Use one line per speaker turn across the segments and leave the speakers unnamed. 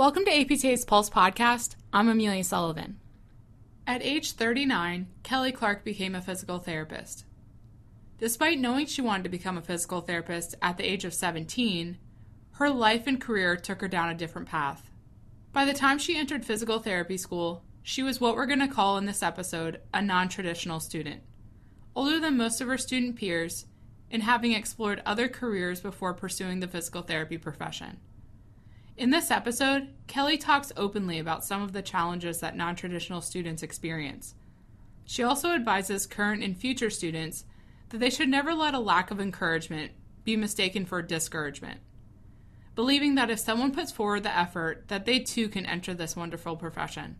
Welcome to APTA's Pulse podcast. I'm Amelia Sullivan. At age 39, Kelly Clarke became a physical therapist. Despite knowing she wanted to become a physical therapist at the age of 17, her life and career took her down a different path. By the time she entered physical therapy school, she was what we're going to call in this episode a non traditional student. Older than most of her student peers, and having explored other careers before pursuing the physical therapy profession. In this episode, Kelly talks openly about some of the challenges that non traditional students experience. She also advises current and future students that they should never let a lack of encouragement be mistaken for discouragement, believing that if someone puts forward the effort, that they too can enter this wonderful profession.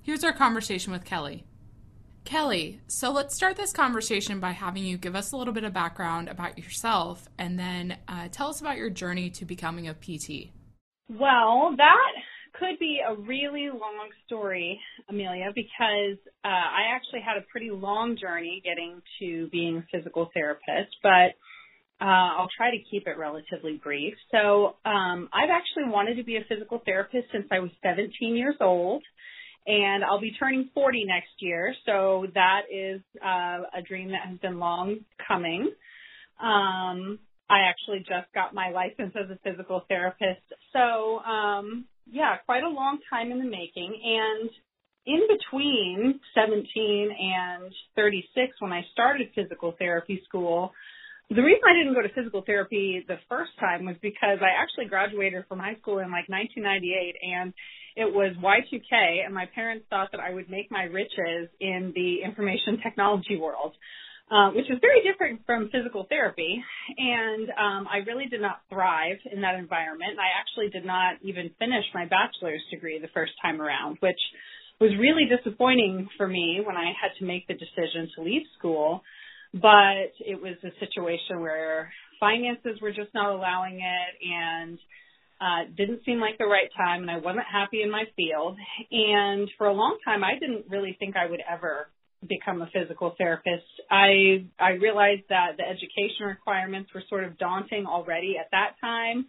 Here's our conversation with Kelly. Kelly, so let's start this conversation by having you give us a little bit of background about yourself and then uh, tell us about your journey to becoming a PT.
Well, that could be a really long story, Amelia, because uh, I actually had a pretty long journey getting to being a physical therapist, but uh, I'll try to keep it relatively brief. So, um, I've actually wanted to be a physical therapist since I was 17 years old, and I'll be turning 40 next year. So that is uh, a dream that has been long coming. Um, I actually just got my license as a physical therapist. So, um, yeah, quite a long time in the making. And in between 17 and 36, when I started physical therapy school, the reason I didn't go to physical therapy the first time was because I actually graduated from high school in like 1998 and it was Y2K and my parents thought that I would make my riches in the information technology world. Uh, which was very different from physical therapy. And um, I really did not thrive in that environment. I actually did not even finish my bachelor's degree the first time around, which was really disappointing for me when I had to make the decision to leave school. But it was a situation where finances were just not allowing it and uh, didn't seem like the right time and I wasn't happy in my field. And for a long time, I didn't really think I would ever become a physical therapist. I I realized that the education requirements were sort of daunting already at that time.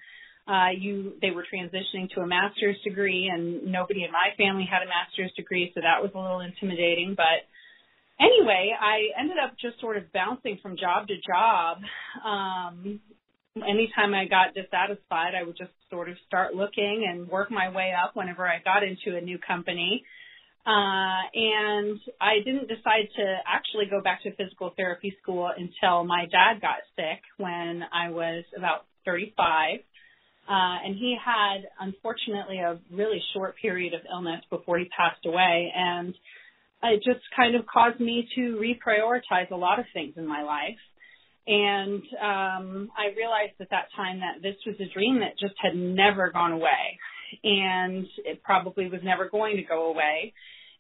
Uh, you they were transitioning to a master's degree, and nobody in my family had a master's degree, so that was a little intimidating. But anyway, I ended up just sort of bouncing from job to job. Um, anytime I got dissatisfied, I would just sort of start looking and work my way up whenever I got into a new company. Uh, and I didn't decide to actually go back to physical therapy school until my dad got sick when I was about 35. Uh, and he had, unfortunately, a really short period of illness before he passed away. And it just kind of caused me to reprioritize a lot of things in my life. And um, I realized at that time that this was a dream that just had never gone away. And it probably was never going to go away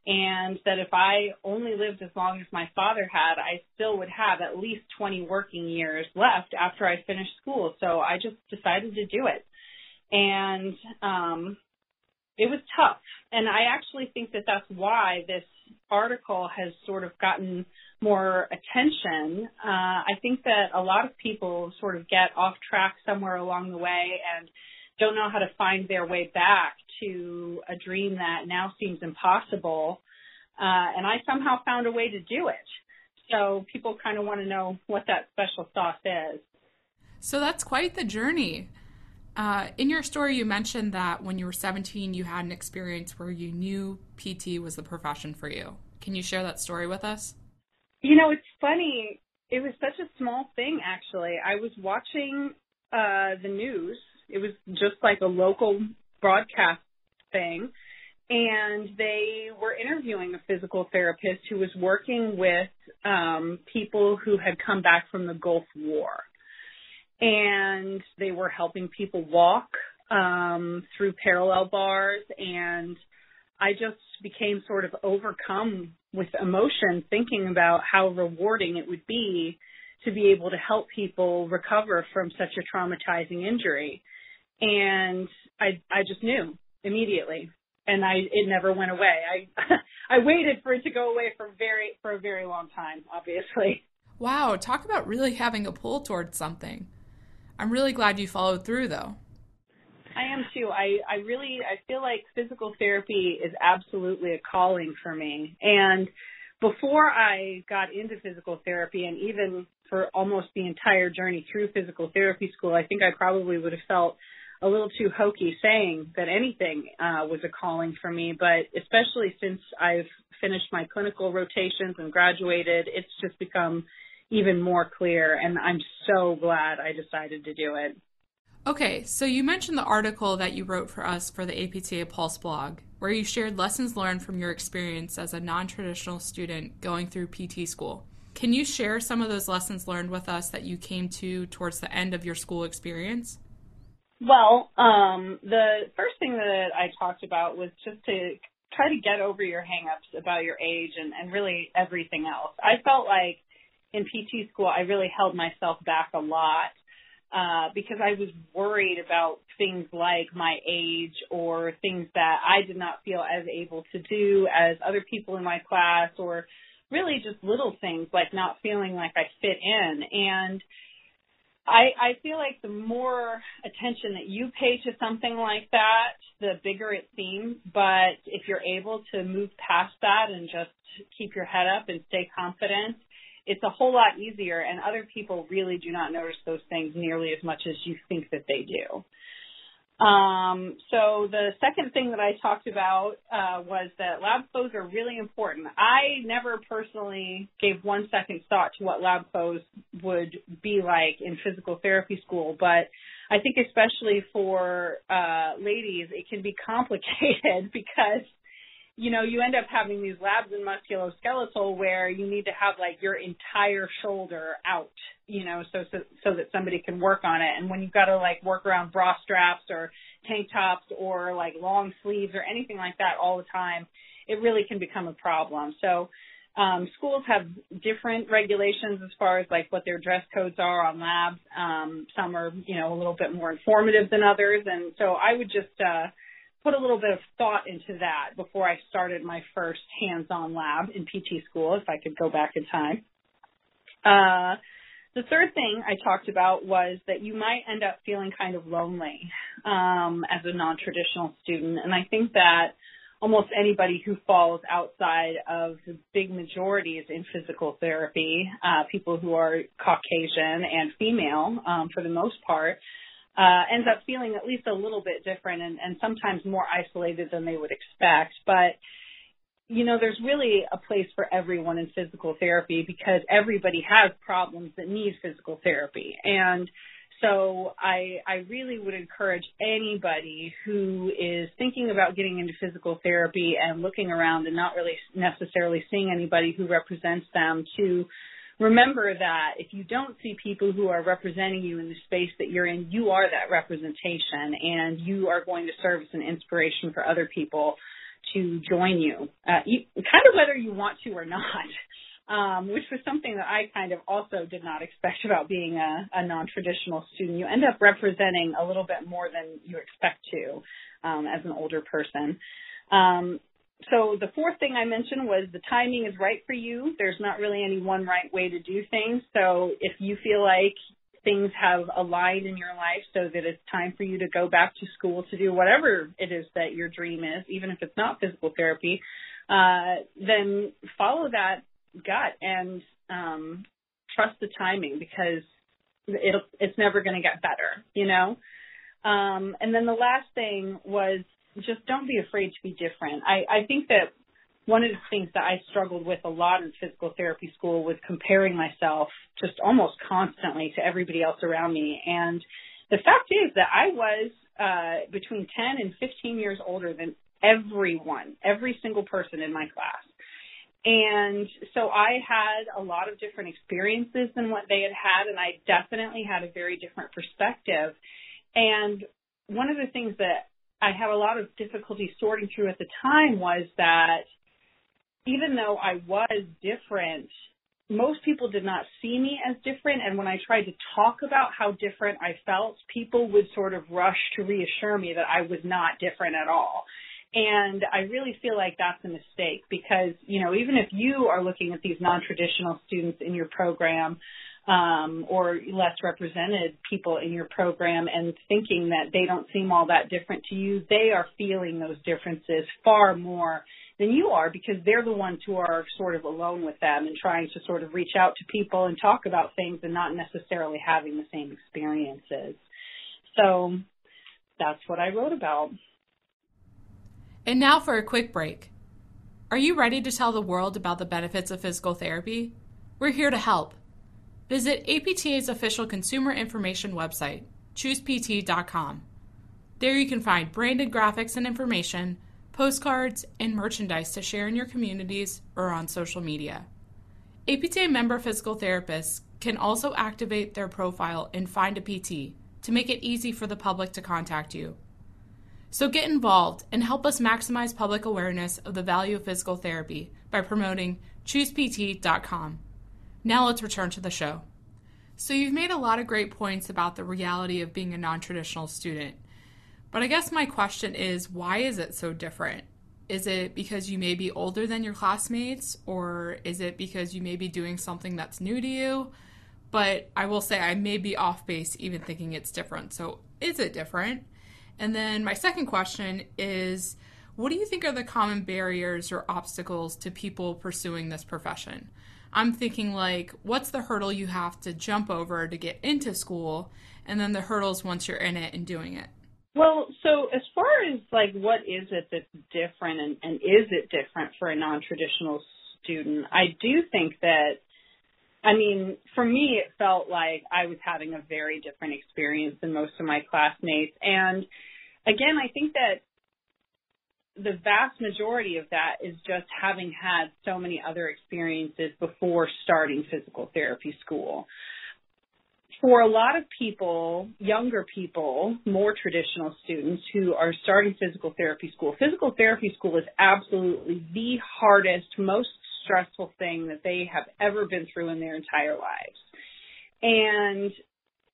and that if I only lived as long as my father had, I still would have at least 20 working years left after I finished school. So I just decided to do it. And um, it was tough. And I actually think that that's why this article has sort of gotten more attention. Uh, I think that a lot of people sort of get off track somewhere along the way and don't know how to find their way back to a dream that now seems impossible. Uh, and I somehow found a way to do it. So people kind of want to know what that special sauce is.
So that's quite the journey. Uh, in your story, you mentioned that when you were 17, you had an experience where you knew PT was the profession for you. Can you share that story with us?
You know, it's funny. It was such a small thing, actually. I was watching uh, the news. It was just like a local broadcast thing. And they were interviewing a physical therapist who was working with um, people who had come back from the Gulf War. And they were helping people walk um, through parallel bars. And I just became sort of overcome with emotion thinking about how rewarding it would be to be able to help people recover from such a traumatizing injury. And I I just knew immediately, and I it never went away. I I waited for it to go away for very for a very long time, obviously.
Wow, talk about really having a pull towards something. I'm really glad you followed through though.
I am too. I, I really, I feel like physical therapy is absolutely a calling for me. And before I got into physical therapy and even for almost the entire journey through physical therapy school, I think I probably would have felt a little too hokey saying that anything uh, was a calling for me. But especially since I've finished my clinical rotations and graduated, it's just become even more clear. And I'm so glad I decided to do it.
Okay, so you mentioned the article that you wrote for us for the APTA Pulse blog, where you shared lessons learned from your experience as a non traditional student going through PT school. Can you share some of those lessons learned with us that you came to towards the end of your school experience?
Well, um, the first thing that I talked about was just to try to get over your hangups about your age and, and really everything else. I felt like in PT school, I really held myself back a lot uh, because I was worried about things like my age or things that I did not feel as able to do as other people in my class or really just little things like not feeling like I fit in. And I, I feel like the more attention that you pay to something like that, the bigger it seems. But if you're able to move past that and just keep your head up and stay confident, it's a whole lot easier and other people really do not notice those things nearly as much as you think that they do. Um, so the second thing that I talked about uh, was that lab clothes are really important. I never personally gave one second thought to what lab clothes would be like in physical therapy school, but I think especially for uh, ladies, it can be complicated because you know, you end up having these labs in musculoskeletal where you need to have like your entire shoulder out, you know, so so, so that somebody can work on it. And when you've got to like work around bra straps or tank tops or like long sleeves or anything like that all the time, it really can become a problem. So um, schools have different regulations as far as like what their dress codes are on labs. Um, some are, you know, a little bit more informative than others. And so I would just, uh, put a little bit of thought into that before I started my first hands-on lab in PT school, if I could go back in time. Uh, the third thing I talked about was that you might end up feeling kind of lonely um, as a non-traditional student, and I think that almost anybody who falls outside of the big majorities in physical therapy, uh, people who are Caucasian and female um, for the most part, uh, ends up feeling at least a little bit different and, and sometimes more isolated than they would expect. But you know, there's really a place for everyone in physical therapy because everybody has problems that need physical therapy. And so I, I really would encourage anybody who is thinking about getting into physical therapy and looking around and not really necessarily seeing anybody who represents them to remember that if you don't see people who are representing you in the space that you're in, you are that representation and you are going to serve as an inspiration for other people to join you, uh, you kind of whether you want to or not. Um, which was something that I kind of also did not expect about being a, a non-traditional student. You end up representing a little bit more than you expect to um, as an older person. Um, so the fourth thing I mentioned was the timing is right for you. There's not really any one right way to do things. So if you feel like things have aligned in your life so that it's time for you to go back to school to do whatever it is that your dream is, even if it's not physical therapy, uh, then follow that gut and um, trust the timing because it'll it's never going to get better, you know. Um, and then the last thing was just don't be afraid to be different. I, I think that one of the things that I struggled with a lot in physical therapy school was comparing myself just almost constantly to everybody else around me. And the fact is that I was uh, between 10 and 15 years older than everyone, every single person in my class. And so I had a lot of different experiences than what they had had, and I definitely had a very different perspective. And one of the things that I had a lot of difficulty sorting through at the time was that even though I was different, most people did not see me as different. And when I tried to talk about how different I felt, people would sort of rush to reassure me that I was not different at all. And I really feel like that's a mistake because, you know, even if you are looking at these non-traditional students in your program, um, or less represented people in your program and thinking that they don't seem all that different to you, they are feeling those differences far more than you are because they're the ones who are sort of alone with them and trying to sort of reach out to people and talk about things and not necessarily having the same experiences. So that's what I wrote about.
And now for a quick break. Are you ready to tell the world about the benefits of physical therapy? We're here to help. Visit APTA's official consumer information website, choosept.com. There you can find branded graphics and information, postcards, and merchandise to share in your communities or on social media. APTA member physical therapists can also activate their profile and find a PT to make it easy for the public to contact you. So get involved and help us maximize public awareness of the value of physical therapy by promoting choosept.com. Now let's return to the show. So, you've made a lot of great points about the reality of being a non traditional student. But I guess my question is why is it so different? Is it because you may be older than your classmates, or is it because you may be doing something that's new to you? But I will say I may be off base even thinking it's different. So, is it different? And then my second question is what do you think are the common barriers or obstacles to people pursuing this profession? I'm thinking like, what's the hurdle you have to jump over to get into school, and then the hurdles once you're in it and doing it.
Well, so as far as like what is it that's different and, and is it different for a non-traditional student, I do think that I mean, for me, it felt like I was having a very different experience than most of my classmates. And again, I think that the vast majority of that is just having had so many other experiences before starting physical therapy school. For a lot of people, younger people, more traditional students who are starting physical therapy school, physical therapy school is absolutely the hardest, most stressful thing that they have ever been through in their entire lives. And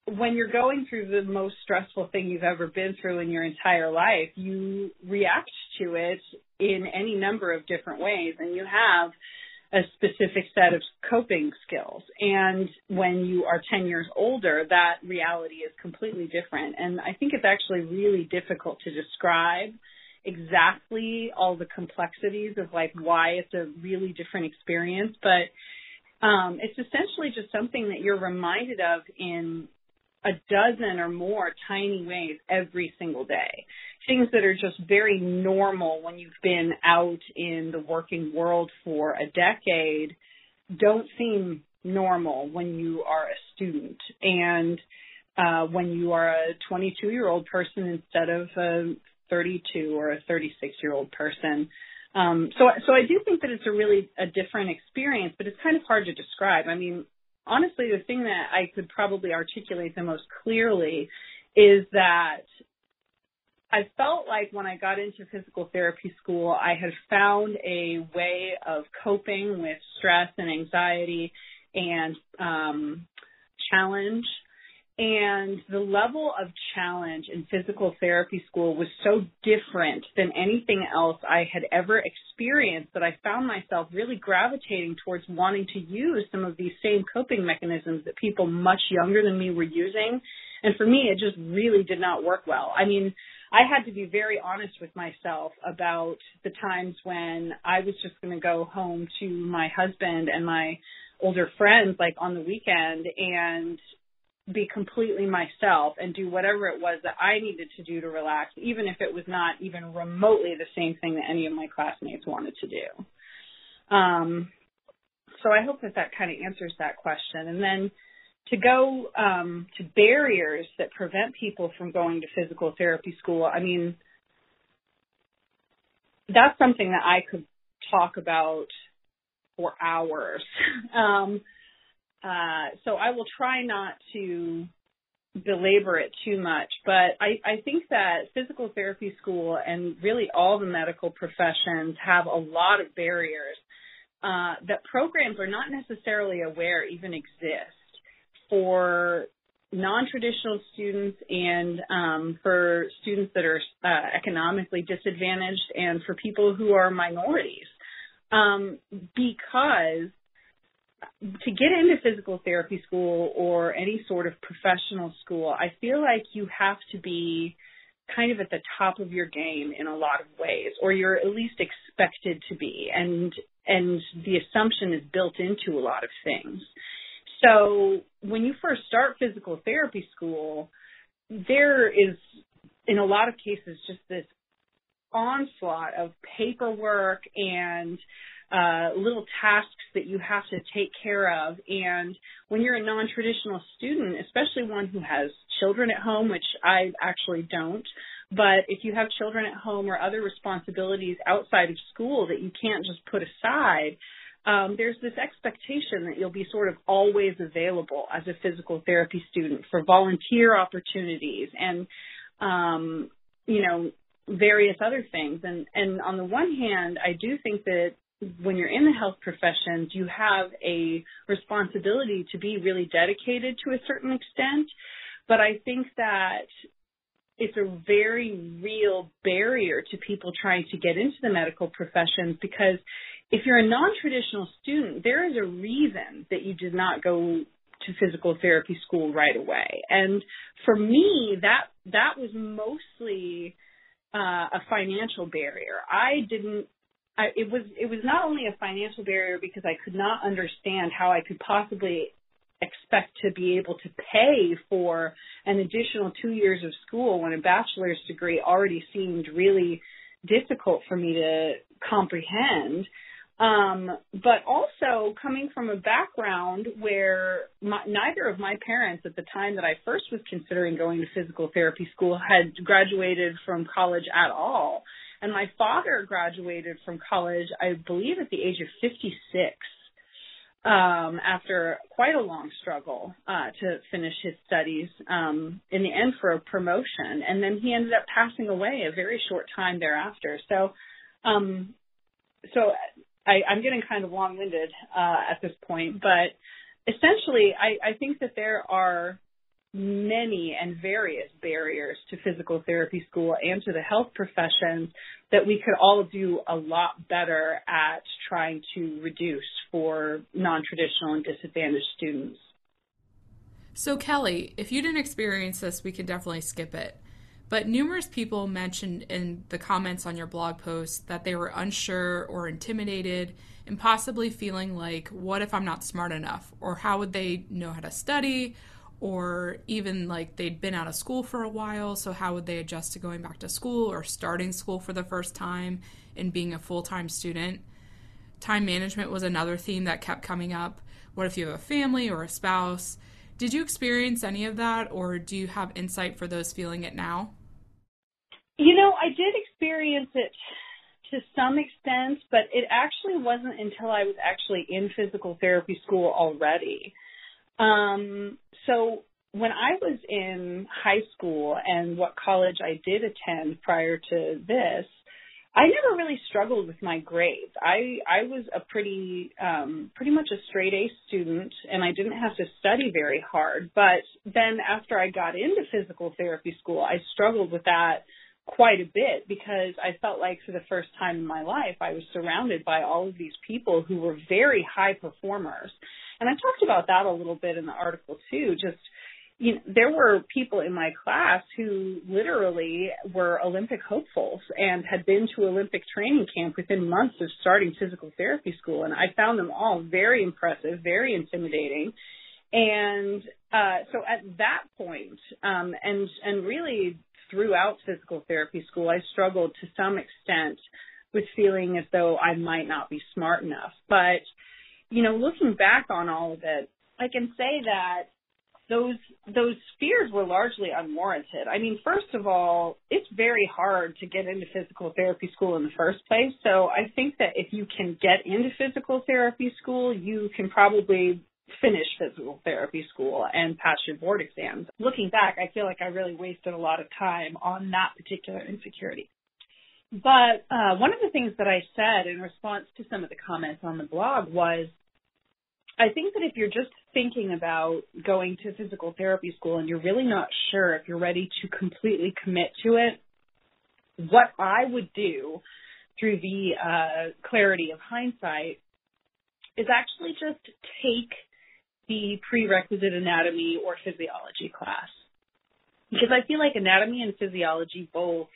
when you're going through the most stressful thing you've ever been through in your entire life, you react to it in any number of different ways and you have a specific set of coping skills. And when you are 10 years older, that reality is completely different. And I think it's actually really difficult to describe exactly all the complexities of like why it's a really different experience, but um, it's essentially just something that you're reminded of in a dozen or more tiny ways every single day. Things that are just very normal when you've been out in the working world for a decade don't seem normal when you are a student and uh, when you are a 22 year old person instead of a 32 or a 36 year old person. Um, so, so I do think that it's a really a different experience, but it's kind of hard to describe. I mean, honestly, the thing that I could probably articulate the most clearly is that I felt like when I got into physical therapy school, I had found a way of coping with stress and anxiety and um, challenge and the level of challenge in physical therapy school was so different than anything else I had ever experienced that I found myself really gravitating towards wanting to use some of these same coping mechanisms that people much younger than me were using. And for me, it just really did not work well. I mean, I had to be very honest with myself about the times when I was just going to go home to my husband and my older friends like on the weekend and be completely myself and do whatever it was that I needed to do to relax, even if it was not even remotely the same thing that any of my classmates wanted to do. Um, so I hope that that kind of answers that question. And then to go um, to barriers that prevent people from going to physical therapy school, I mean, that's something that I could talk about for hours. um, uh, so I will try not to belabor it too much, but I, I think that physical therapy school and really all the medical professions have a lot of barriers uh, that programs are not necessarily aware even exist for non-traditional students and um, for students that are uh, economically disadvantaged and for people who are minorities. Um, because to get into physical therapy school or any sort of professional school, I feel like you have to be kind of at the top of your game in a lot of ways, or you're at least expected to be, and and the assumption is built into a lot of things. So when you first start physical therapy school, there is in a lot of cases just this onslaught of paperwork and uh, little tasks that you have to take care of. And when you're a non-traditional student, especially one who has children at home, which I actually don't, but if you have children at home or other responsibilities outside of school that you can't just put aside, um, there's this expectation that you'll be sort of always available as a physical therapy student for volunteer opportunities and, um, you know, various other things. And, and on the one hand, I do think that when you're in the health professions, you have a responsibility to be really dedicated to a certain extent. But I think that it's a very real barrier to people trying to get into the medical professions because if you're a non-traditional student, there is a reason that you did not go to physical therapy school right away. And for me, that that was mostly uh, a financial barrier. I didn't. I, it was it was not only a financial barrier because I could not understand how I could possibly expect to be able to pay for an additional two years of school when a bachelor's degree already seemed really difficult for me to comprehend. Um, but also coming from a background where my, neither of my parents at the time that I first was considering going to physical therapy school had graduated from college at all. And my father graduated from college, I believe, at the age of 56 um, after quite a long struggle uh, to finish his studies um, in the end for a promotion. And then he ended up passing away a very short time thereafter. So, um, so I, I'm getting kind of long-winded uh, at this point, but essentially, I, I think that there are many and various barriers to physical therapy school and to the health professions that we could all do a lot better at trying to reduce for non-traditional and disadvantaged students.
So Kelly, if you didn't experience this, we can definitely skip it. But numerous people mentioned in the comments on your blog post that they were unsure or intimidated and possibly feeling like, what if I'm not smart enough? Or how would they know how to study? Or even like they'd been out of school for a while, so how would they adjust to going back to school or starting school for the first time and being a full time student? Time management was another theme that kept coming up. What if you have a family or a spouse? Did you experience any of that, or do you have insight for those feeling it now?
You know, I did experience it to some extent, but it actually wasn't until I was actually in physical therapy school already. Um, so when I was in high school and what college I did attend prior to this, I never really struggled with my grades. I I was a pretty um pretty much a straight A student and I didn't have to study very hard. But then after I got into physical therapy school, I struggled with that quite a bit because I felt like for the first time in my life I was surrounded by all of these people who were very high performers. And I talked about that a little bit in the article too, just you know, there were people in my class who literally were Olympic hopefuls and had been to Olympic training camp within months of starting physical therapy school. And I found them all very impressive, very intimidating. And uh, so at that point, um, and and really throughout physical therapy school, I struggled to some extent with feeling as though I might not be smart enough. But, you know, looking back on all of it, I can say that those those fears were largely unwarranted. I mean, first of all, it's very hard to get into physical therapy school in the first place. So I think that if you can get into physical therapy school, you can probably finish physical therapy school and pass your board exams. Looking back, I feel like I really wasted a lot of time on that particular insecurity. But uh, one of the things that I said in response to some of the comments on the blog was I think that if you're just thinking about going to physical therapy school and you're really not sure if you're ready to completely commit to it, what I would do through the uh, clarity of hindsight is actually just take the prerequisite anatomy or physiology class. Because I feel like anatomy and physiology both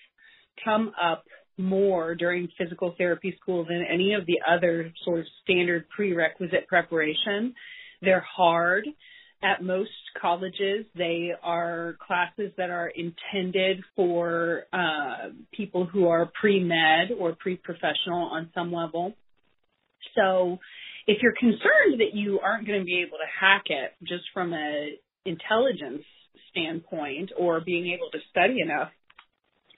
come up more during physical therapy school than any of the other sort of standard prerequisite preparation. They're hard. At most colleges, they are classes that are intended for uh, people who are pre-med or pre-professional on some level. So if you're concerned that you aren't going to be able to hack it just from a intelligence standpoint or being able to study enough,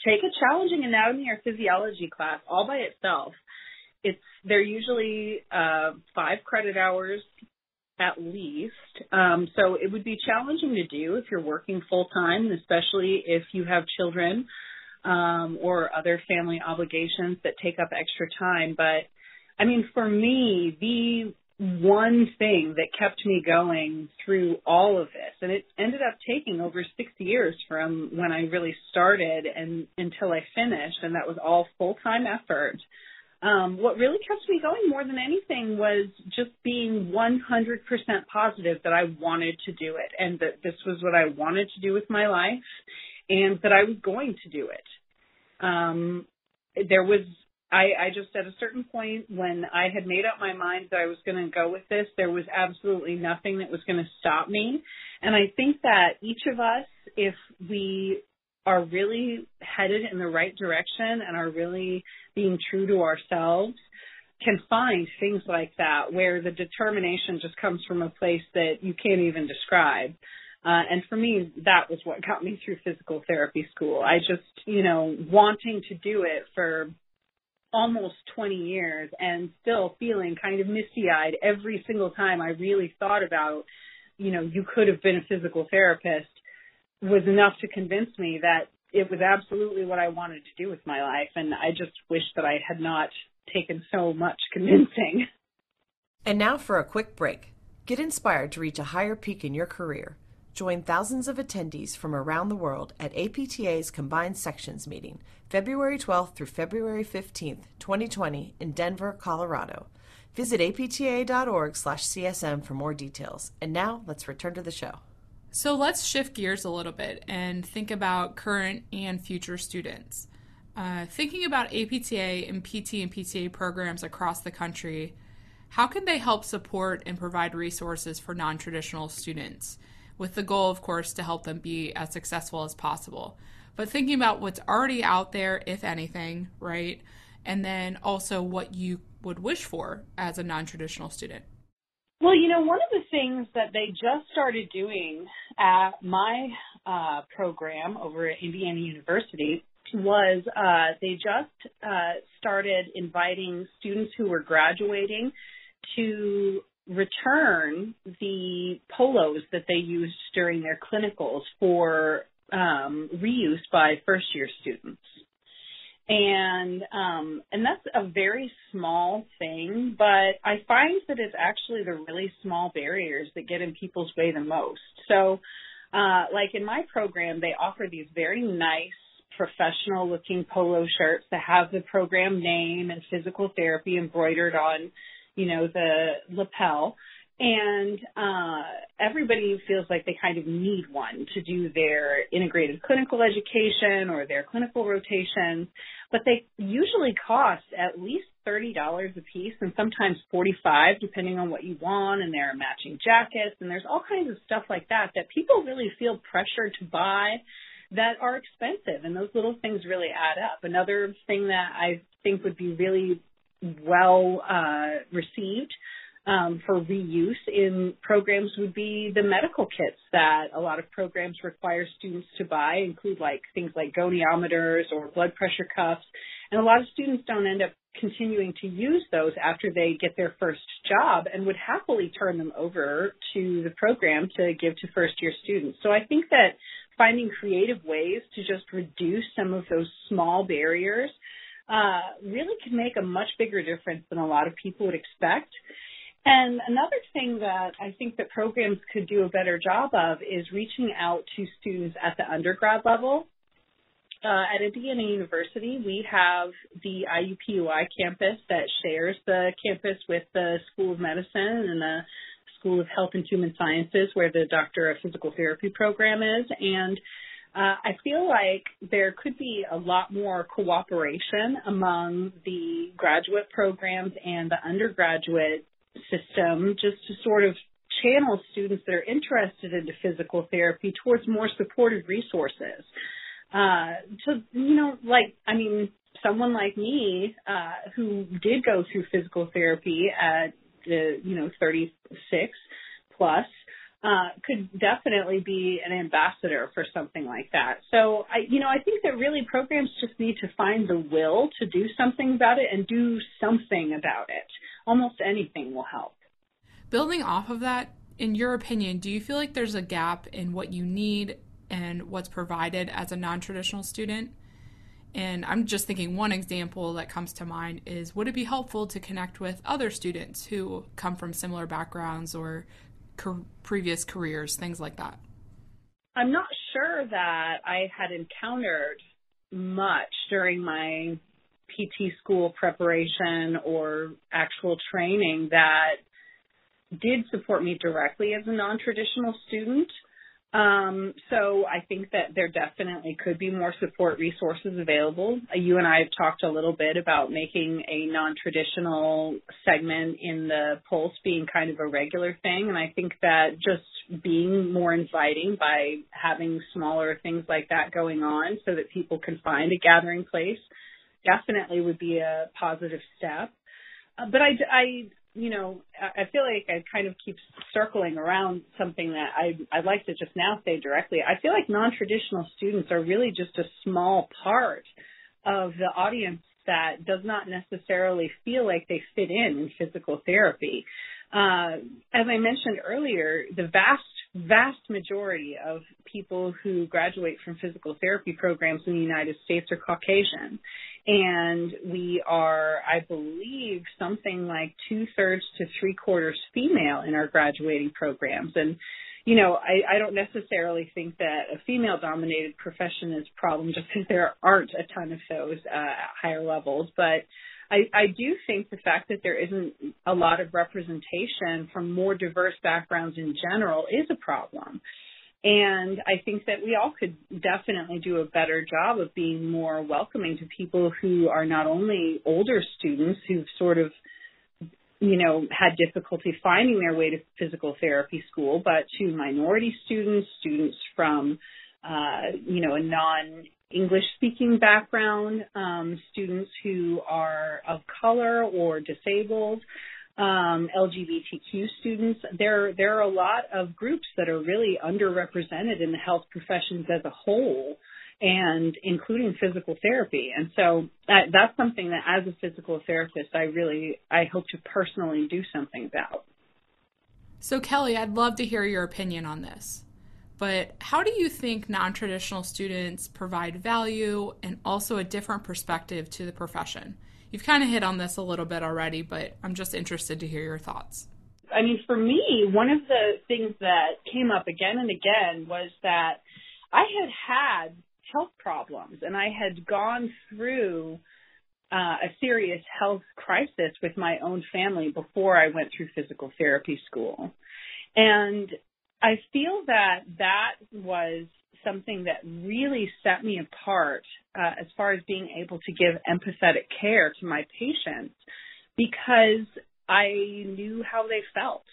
take a challenging anatomy or physiology class all by itself. It's they're usually uh, five credit hours at least. Um, so it would be challenging to do if you're working full time, especially if you have children um, or other family obligations that take up extra time. But I mean, for me, the one thing that kept me going through all of this, and it ended up taking over six years from when I really started and until I finished, and that was all full time effort. Um, what really kept me going more than anything was just being 100% positive that I wanted to do it and that this was what I wanted to do with my life and that I was going to do it. Um, there was I, I just at a certain point when I had made up my mind that I was going to go with this, there was absolutely nothing that was going to stop me. And I think that each of us, if we are really headed in the right direction and are really being true to ourselves, can find things like that where the determination just comes from a place that you can't even describe. Uh, and for me, that was what got me through physical therapy school. I just, you know, wanting to do it for almost 20 years and still feeling kind of misty eyed every single time I really thought about, you know, you could have been a physical therapist was enough to convince me that it was absolutely what I wanted to do with my life. And I just wish that I had not taken so much convincing.
And now for a quick break. Get inspired to reach a higher peak in your career. Join thousands of attendees from around the world at APTA's Combined Sections meeting, February 12th through February 15th, 2020, in Denver, Colorado. Visit apta.org/csm for more details. And now, let's return to the show.
So let's shift gears a little bit and think about current and future students. Uh, thinking about APTA and PT and PTA programs across the country, how can they help support and provide resources for non traditional students? With the goal, of course, to help them be as successful as possible. But thinking about what's already out there, if anything, right? And then also what you would wish for as a non traditional student.
Well, you know, one of the things that they just started doing at my uh, program over at Indiana University was uh, they just uh, started inviting students who were graduating to return the polos that they used during their clinicals for um, reuse by first year students. And um, and that's a very small thing, but I find that it's actually the really small barriers that get in people's way the most. So, uh, like in my program, they offer these very nice professional looking polo shirts that have the program name and physical therapy embroidered on you know, the lapel. And uh, everybody feels like they kind of need one to do their integrated clinical education or their clinical rotations, but they usually cost at least thirty dollars a piece, and sometimes forty-five, depending on what you want. And there are matching jackets, and there's all kinds of stuff like that that people really feel pressured to buy that are expensive, and those little things really add up. Another thing that I think would be really well uh, received um, for reuse in programs would be the medical kits that a lot of programs require students to buy, include like things like goniometers or blood pressure cuffs. And a lot of students don't end up continuing to use those after they get their first job and would happily turn them over to the program to give to first year students. So I think that finding creative ways to just reduce some of those small barriers uh, really can make a much bigger difference than a lot of people would expect. And another thing that I think that programs could do a better job of is reaching out to students at the undergrad level uh, at Indiana University, we have the IUPUI campus that shares the campus with the School of Medicine and the School of Health and Human Sciences, where the Doctor of Physical Therapy program is. And uh, I feel like there could be a lot more cooperation among the graduate programs and the undergraduate system just to sort of channel students that are interested into physical therapy towards more supportive resources. Uh, to, you know, like, I mean, someone like me, uh, who did go through physical therapy at the, you know, 36 plus, uh, could definitely be an ambassador for something like that. So I, you know, I think that really programs just need to find the will to do something about it and do something about it. Almost anything will help.
Building off of that, in your opinion, do you feel like there's a gap in what you need and what's provided as a non traditional student. And I'm just thinking one example that comes to mind is would it be helpful to connect with other students who come from similar backgrounds or co- previous careers, things like that?
I'm not sure that I had encountered much during my PT school preparation or actual training that did support me directly as a non traditional student. Um, so I think that there definitely could be more support resources available. You and I have talked a little bit about making a non-traditional segment in the Pulse being kind of a regular thing, and I think that just being more inviting by having smaller things like that going on, so that people can find a gathering place, definitely would be a positive step. Uh, but I, I you know, I feel like I kind of keep circling around something that I I'd like to just now say directly. I feel like non-traditional students are really just a small part of the audience that does not necessarily feel like they fit in in physical therapy. Uh, as I mentioned earlier, the vast, vast majority of people who graduate from physical therapy programs in the United States are Caucasian and we are, I believe, something like two thirds to three quarters female in our graduating programs. And, you know, I, I don't necessarily think that a female dominated profession is a problem just because there aren't a ton of those uh, at higher levels. But I, I do think the fact that there isn't a lot of representation from more diverse backgrounds in general is a problem. And I think that we all could definitely do a better job of being more welcoming to people who are not only older students who've sort of, you know, had difficulty finding their way to physical therapy school, but to minority students, students from, uh, you know, a non English speaking background, um, students who are of color or disabled, um, LGBTQ students. There, there are a lot of groups that are really underrepresented in the health professions as a whole, and including physical therapy. And so that, that's something that, as a physical therapist, I really, I hope to personally do something about.
So, Kelly, I'd love to hear your opinion on this. But how do you think non traditional students provide value and also a different perspective to the profession? You've kind of hit on this a little bit already, but I'm just interested to hear your thoughts.
I mean, for me, one of the things that came up again and again was that I had had health problems and I had gone through uh, a serious health crisis with my own family before I went through physical therapy school. And I feel that that was something that really set me apart uh, as far as being able to give empathetic care to my patients because I knew how they felt.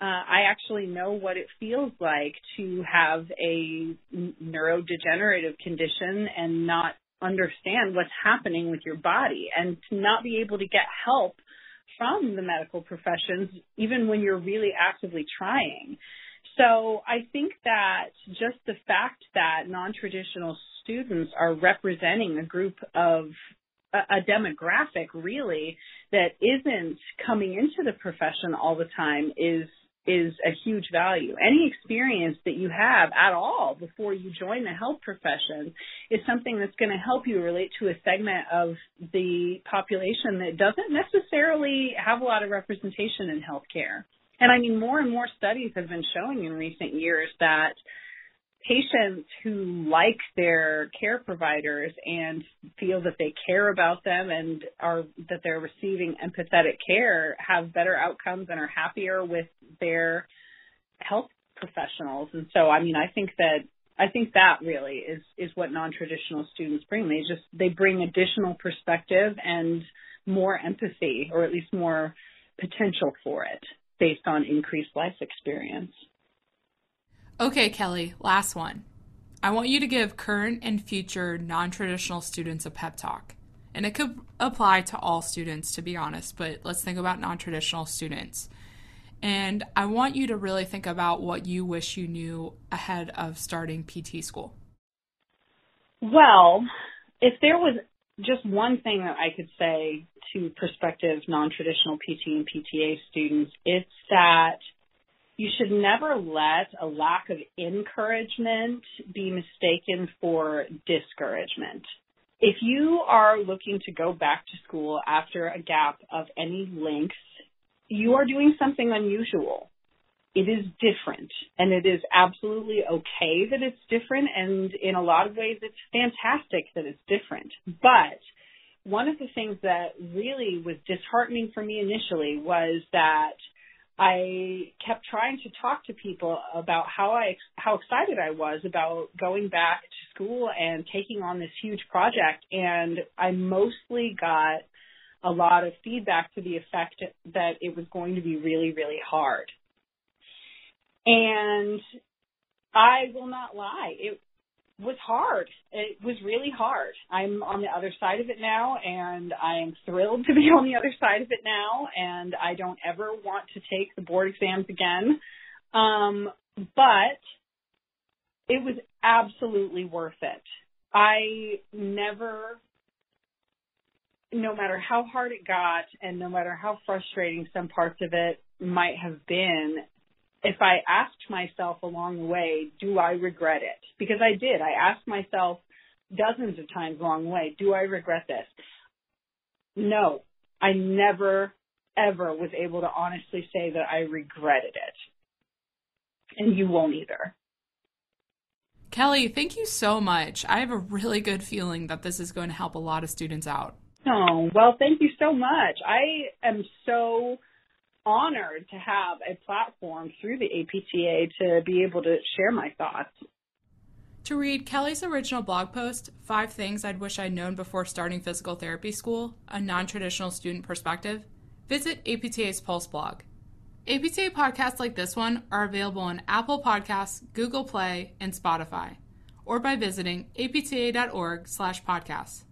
Uh, I actually know what it feels like to have a neurodegenerative condition and not understand what's happening with your body and to not be able to get help from the medical professions even when you're really actively trying. So I think that just the fact that non-traditional students are representing a group of a, demographic really that isn't coming into the profession all the time is is a huge value. Any experience that you have at all before you join the health profession is something that's going to help you relate to a segment of the population that doesn't necessarily have a lot of representation in healthcare. And I mean, more and more studies have been showing in recent years that patients who like their care providers and feel that they care about them and are that they're receiving empathetic care have better outcomes and are happier with their health professionals. And so, I mean, I think that I think that really is is what non-traditional students bring. They just they bring additional perspective and more empathy, or at least more potential for it, based on increased life experience.
Okay, Kelly, last one. I want you to give current and future non traditional students a pep talk. And it could apply to all students, to be honest, but let's think about non traditional students. And I want you to really think about what you wish you knew ahead of starting PT school.
Well, if there was just one thing that I could say to prospective non traditional PT and PTA students, it's that you should never let a lack of encouragement be mistaken for discouragement. If you are looking to go back to school after a gap of any length, you are doing something unusual. It is different and it is absolutely okay that it's different and in a lot of ways it's fantastic that it's different. But one of the things that really was disheartening for me initially was that I kept trying to talk to people about how I how excited I was about going back to school and taking on this huge project and I mostly got a lot of feedback to the effect that it was going to be really really hard. And I will not lie, it was hard. It was really hard. I'm on the other side of it now and I am thrilled to be on the other side of it now and I don't ever want to take the board exams again. Um, but it was absolutely worth it. I never, no matter how hard it got and no matter how frustrating some parts of it might have been, if I asked myself along the way, do I regret it? Because I did. I asked myself dozens of times along the way, do I regret this? No, I never, ever was able to honestly say that I regretted it. And you won't either.
Kelly, thank you so much. I have a really good feeling that this is going to help a lot of students out.
Oh, well, thank you so much. I am so honored to have a platform through the APTA to be able to share my thoughts.
To read Kelly's original blog post, Five Things I'd Wish I'd Known Before Starting Physical Therapy School, a non traditional student perspective, visit APTA's Pulse blog. APTA podcasts like this one are available on Apple Podcasts, Google Play, and Spotify, or by visiting apta.org slash podcasts.